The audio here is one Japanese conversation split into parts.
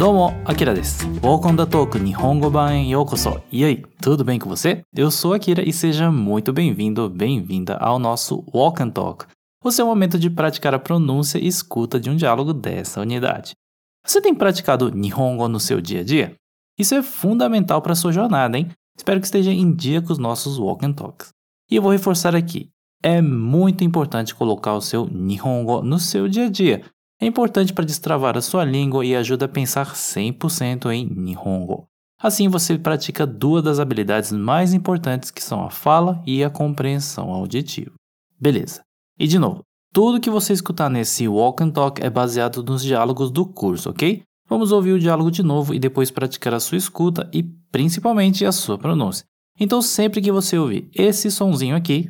どうも、アキラです。Walk on the Talk 日本語版へようこそ。E aí, tudo bem com você? Eu sou Akira e seja muito bem-vindo, bem-vinda ao nosso Walk and Talk, o seu momento de praticar a pronúncia e escuta de um diálogo dessa unidade. Você tem praticado Nihongo no seu dia a dia? Isso é fundamental para a sua jornada, hein? Espero que esteja em dia com os nossos Walk and Talks. E eu vou reforçar aqui. É muito importante colocar o seu Nihongo no seu dia a dia. é importante para destravar a sua língua e ajuda a pensar 100% em Nihongo. Assim você pratica duas das habilidades mais importantes que são a fala e a compreensão auditiva. Beleza. E de novo, tudo que você escutar nesse Walk and Talk é baseado nos diálogos do curso, ok? Vamos ouvir o diálogo de novo e depois praticar a sua escuta e principalmente a sua pronúncia. Então, sempre que você ouvir esse sonzinho aqui,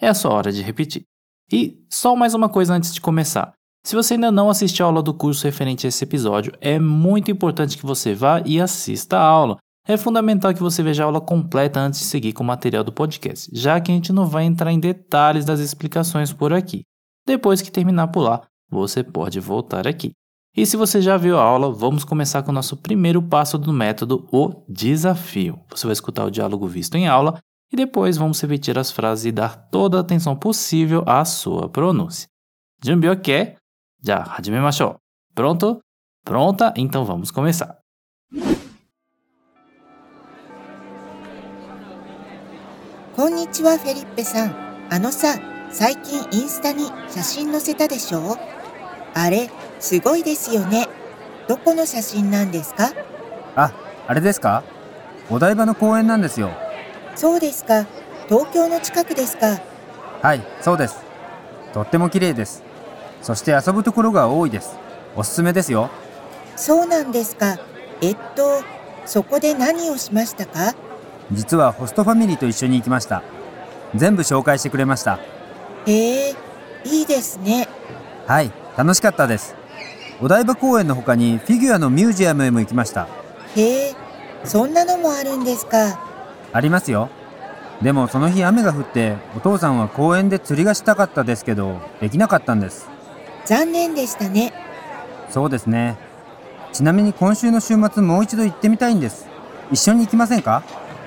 é a sua hora de repetir. E só mais uma coisa antes de começar. Se você ainda não assistiu a aula do curso referente a esse episódio, é muito importante que você vá e assista a aula. É fundamental que você veja a aula completa antes de seguir com o material do podcast, já que a gente não vai entrar em detalhes das explicações por aqui. Depois que terminar por lá, você pode voltar aqui. E se você já viu a aula, vamos começar com o nosso primeiro passo do método, o desafio. Você vai escutar o diálogo visto em aula e depois vamos repetir as frases e dar toda a atenção possível à sua pronúncia. Junbi ok? Já, hajimemashou. Pronto? Pronta? Então vamos começar. こんにちはフェリッペさんあのさ最近インスタに写真載せたでしょあれすごいですよねどこの写真なんですかあ、あれですかお台場の公園なんですよ。そうですか東京の近くですかはい、そうです。とっても綺麗です。そして遊ぶところが多いです。おすすめですよ。そうなんですかえっとそこで何をしましたか実はホストファミリーと一緒に行きました。全部紹介してくれました。へえいいですねはい、楽しかったです。お台場公園の他にフィギュアのミュージアムへも行きました。へえそんなのもあるんですかありますよ。でもその日雨が降ってお父さんは公園で釣りがしたかったですけどできなかったんです。残念でしたねそうですね。ちなみに今週の週末もう一度行ってみたいんです。一緒に行きませんか？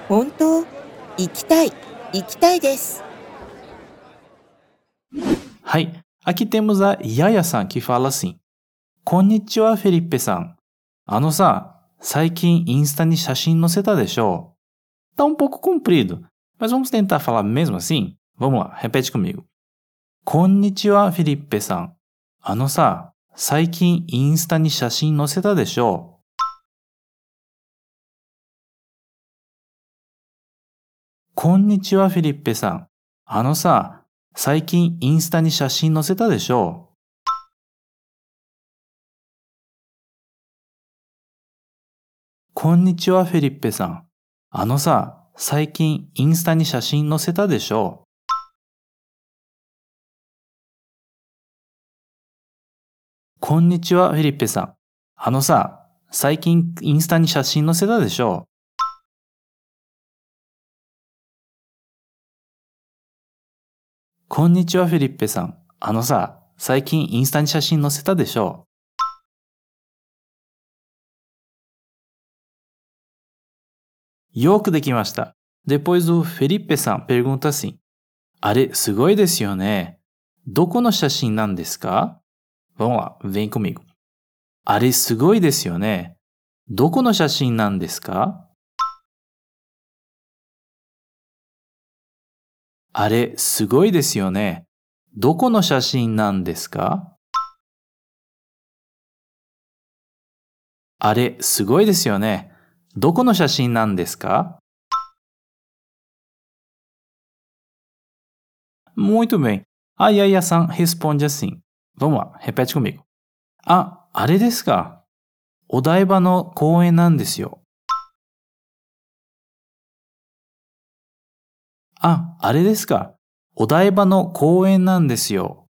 本当？行きたい行きたいです Hai, aqui temos a Yaya-san que fala assim: Konnichiwa, Felipe-san. あのさ、最近インスタに写真載せたでしょ Tá um pouco comprido, mas vamos tentar falar mesmo assim? Vamos lá, repete comigo. Konnichiwa, Felipe-san. あのさ、最近インスタに写真載せたでしょこんにちは、フィリッペさん。あのさ、最近インスタに写真載せたでしょこんにちは、フェリッペさん。あのさ、最近インスタに写真載せたでしょ？こんにちは、フェリッペさん。あのさ、最近インスタに写真載せたでしょ？こんにちは、フェリッペさん。あのさ、最近インスタに写真載せたでしょ？よくできました。Depois o Felipe さん pergunta assim: あれ、すごいですよね。どこの写真なんですか？Vamos lá, vem comigo. あれ、すごいですよね。どこの写真なんですか？あれ、すごいですよね。どこの写真なんですか？あれ、すごいですよね。どこの写真なんですか？Muito bem. A Yaya-san responde assim. Vamos lá, repete comigo. あ、あれですか。お台場の公園なんですよ。あ、あれですか。お台場の公園なんですよ。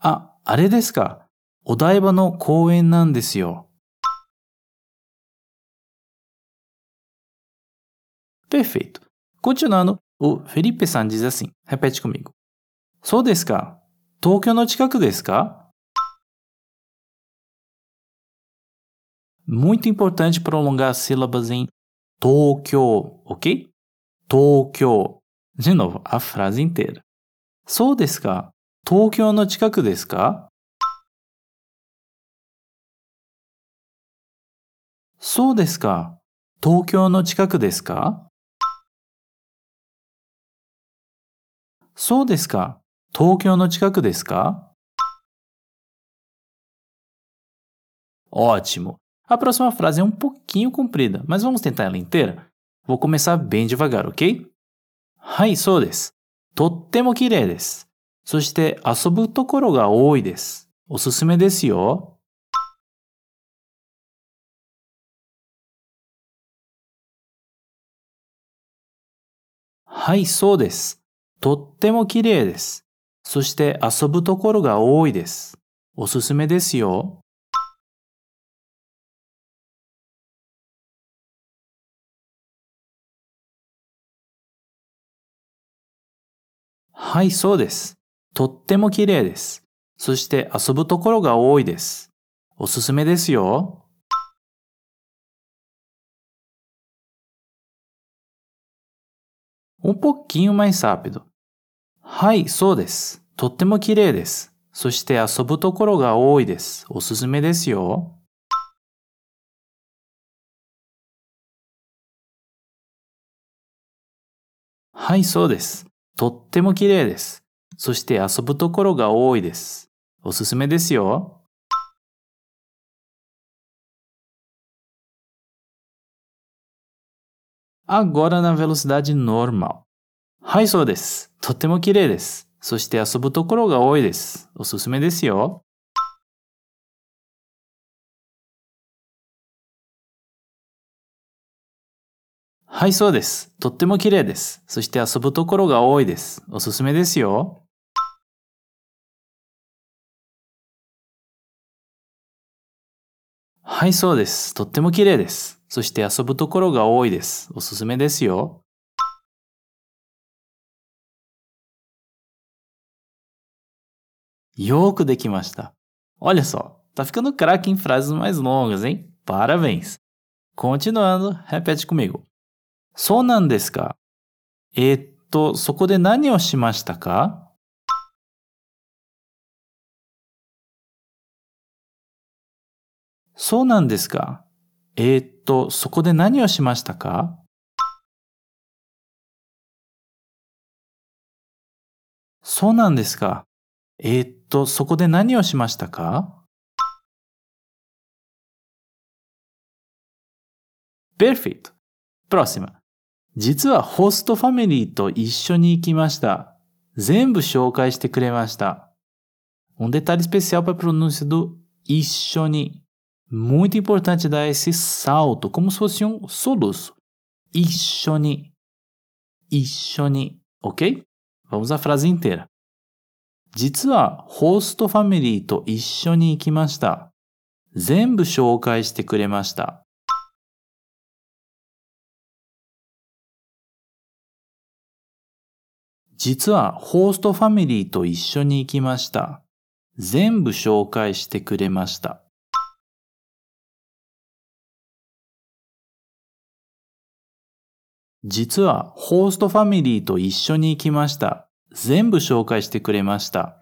あ、あれですか。お台場の公園なんですよ。Perfeito. Continuando, o Felipe San diz assim, repete comigo. そうですか。東京の近くですか Muito importante prolongar as sílabas em Tokyo, ok? Tokyo. De novo, a frase inteira. そうですか東京のそうですか東京の近くですかそうですか東京の近くですか Ótimo! A próxima frase é um pouquinho comprida, mas vamos tentar ela inteira? Vou começar bem devagar, ok? はい、そうです。とっても綺麗です。そして遊ぶところが多いです。おすすめですよ。はい、そうです。とっても綺麗です。そして遊ぶところが多いです。おすすめですよ。はい、そうです。とっても綺麗です。そして遊ぶところが多いです。おすすめですよ。Um pouquinho mais rápido. はい、そうです。とっても綺麗です。そして遊ぶところが多いです。おすすめですよ。はい、そうです。とっても綺麗です。そして遊ぶところが多いです。おすすめですよ。Agora na velocidade normal. はい、そうです。とっても綺麗です。そして遊ぶところが多いです。おすすめですよ。はい、そうです。とっても綺麗です。そして遊ぶところが多いです。おすすめですよ。はい、そうです。とっても綺麗です。そして遊ぶところが多いです。おすすめですよ。よーくできました。Olha só, tá ficando craque em frases mais longas, hein? Parabéns! Continuando, repete comigo. そうなんですかえーっと、そこで何をしましたかそうなんですか？えーっと、そこで何をしましたか？そうなんですか？えーっと、そこで何をしましたか？Perfeito! Próxima. 実はホストファミリーと一緒に行きました。全部紹介してくれました。Um detalhe especial para a pronúncia do 一緒に。Muito importante dar esse salto, como se fosse um soluço. 一緒に。一緒に。Ok? Vamos à frase inteira. 実はホストファミリーと一緒に行きました。全部紹介してくれました。実はホーストファミリーと一緒に行きました。全部紹介してくれました。実はホーストファミリーと一緒に行きました。全部紹介してくれました。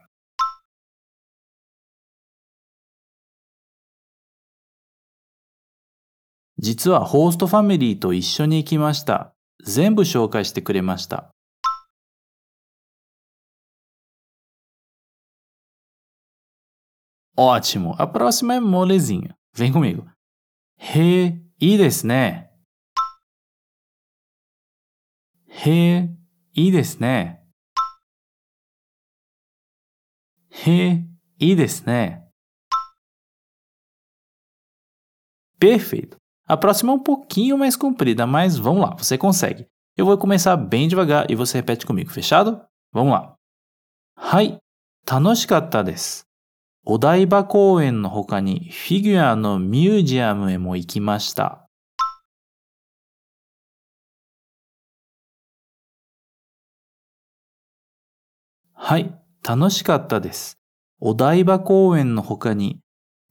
実はホーストファミリーと一緒に行きました。全部紹介してくれました。Ótimo! A próxima é molezinha. Vem comigo. He, いいですね。へいいですね。へいいですね。Perfeito. A próxima é um pouquinho mais comprida, mas vamos lá, você consegue. Eu vou começar bem devagar e você repete comigo, fechado? Vamos lá. はい、楽しかったです。お台場公園の他にフィギュアのミュージアムへも行きました。 はい、楽しかったです。お台場公園の他に、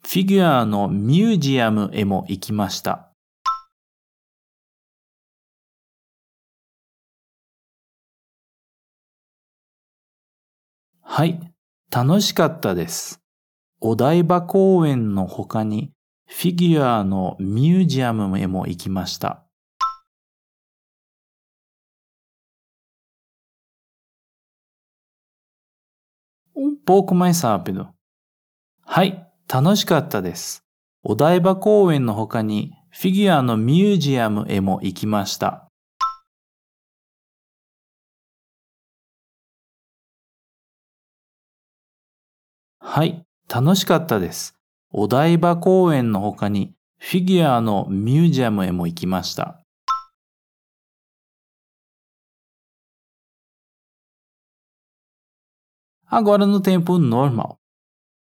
フィギュアのミュージアムへも行きました。はい、楽しかったです。お台場公園の他に、フィギュアのミュージアムへも行きました。Pouco mais rápido. はい、楽しかったです。お台場公園の他にフィギュアのミュージアムへも行きました。はい、楽しかったです。お台場公園の他にフィギュアのミュージアムへも行きました。Agora no tempo normal.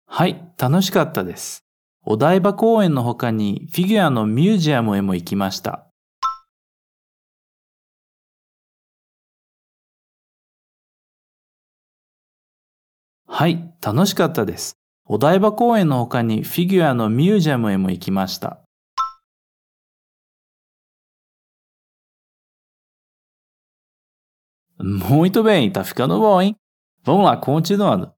はい、楽しかったです。お台場公園の他にフィギュアのミュージアムへも行きました。はい、楽しかったです。お台場公園の他にフィギュアのミュージアムへも行きました。Muito bem, tá ficando bom, hein? Vamos lá, continuando.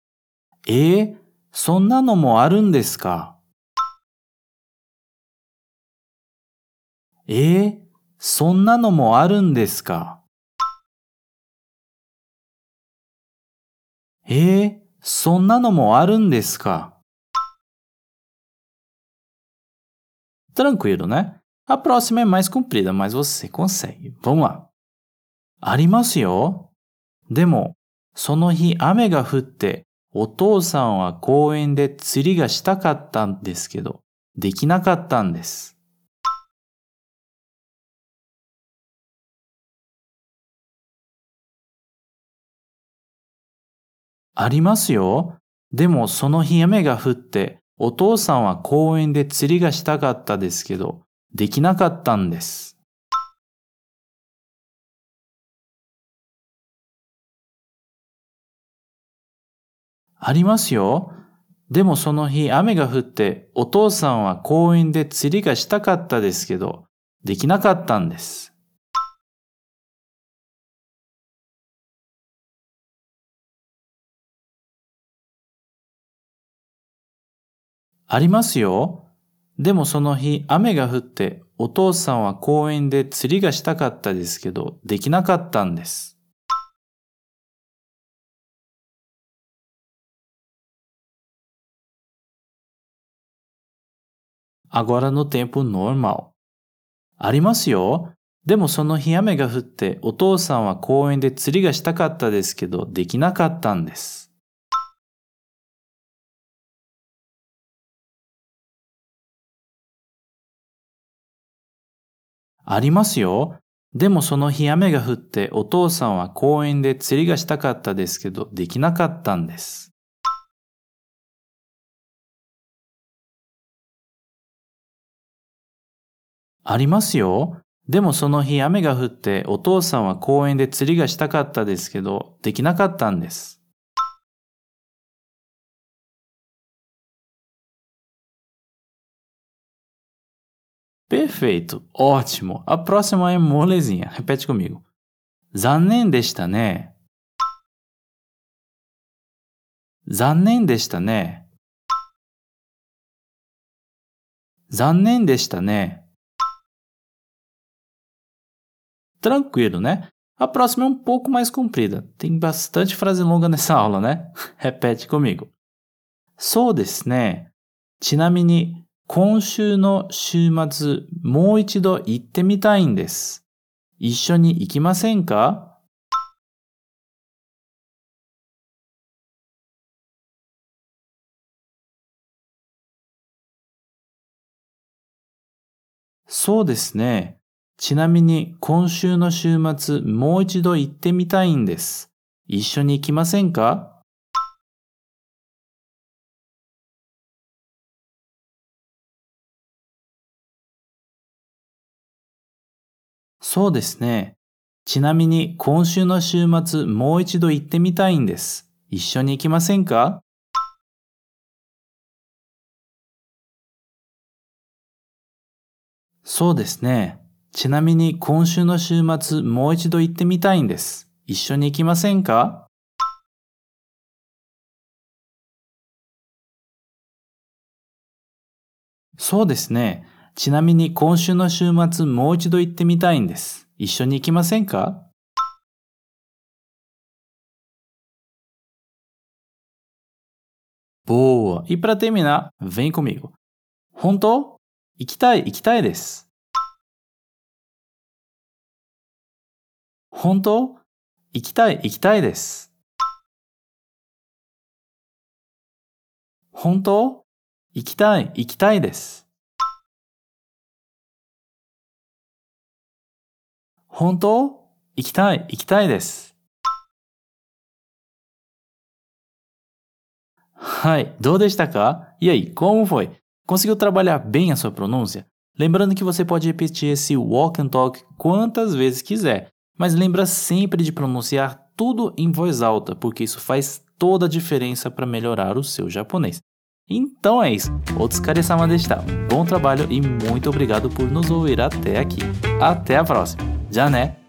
え、そんなのもあるんですかえ、そんなのもあるんですかえ、そんなのもあるんですか Tranquilo, né? A próxima é mais comprida, mas você consegue. Vamos lá. ありますよ。でも、その日雨が降って、お父さんは公園で釣りがしたかったんですけど、できなかったんです。ありますよ。でもその日雨が降って、お父さんは公園で釣りがしたかったですけど、できなかったんです。ありますよ。でもその日雨が降って、お父さんは公園で釣りがしたかったですけど、できなかったんです。ありますよ。でもその日雨が降って、お父さんは公園で釣りがしたかったですけど、できなかったんです。Agora no tempo normal. ありますよ。でもその日雨が降って、お父さんは公園で釣りがしたかったですけど、できなかったんです。ありますよ。でもその日雨が降って、お父さんは公園で釣りがしたかったですけど、できなかったんです。ありますよ。でもその日雨が降って、お父さんは公園で釣りがしたかったですけど、できなかったんです。Perfeito, ótimo. A próxima é molezinha. Repete comigo. 残念でしたね。残念で Tranquilo, né? A próxima é um pouco mais comprida. Tem bastante frase longa nessa aula, né? Repete comigo. そうですね。ちなみに、今週の週末、もう一度行ってみたいんです。一緒に行きませんかそうですね。ちなみに今週の週末もう一度行ってみたいんです。一緒に行きませんか？そうですね。ちなみに今週の週末もう一度行ってみたいんです。一緒に行きませんか？そうですね。ちなみに今週の週末もう一度行ってみたいんです。一緒に行きませんか？そうですね。ちなみに今週の週末もう一度行ってみたいんです。一緒に行きませんか？Boa! E para terminar, vem comigo. 本当？行きたい行きたいです。本当行きたい行きたいです。本当行きたい行きたいです。本当行きたい行きたいです。Hai, do está cá? E aí, como foi? Conseguiu trabalhar bem a sua pronúncia? Lembrando que você pode repetir esse walk and talk quantas vezes quiser, mas lembra sempre de pronunciar tudo em voz alta, porque isso faz toda a diferença para melhorar o seu japonês. Então é isso. Otsukaresama deshita. Bom trabalho e muito obrigado por nos ouvir até aqui. Até a próxima. Já né?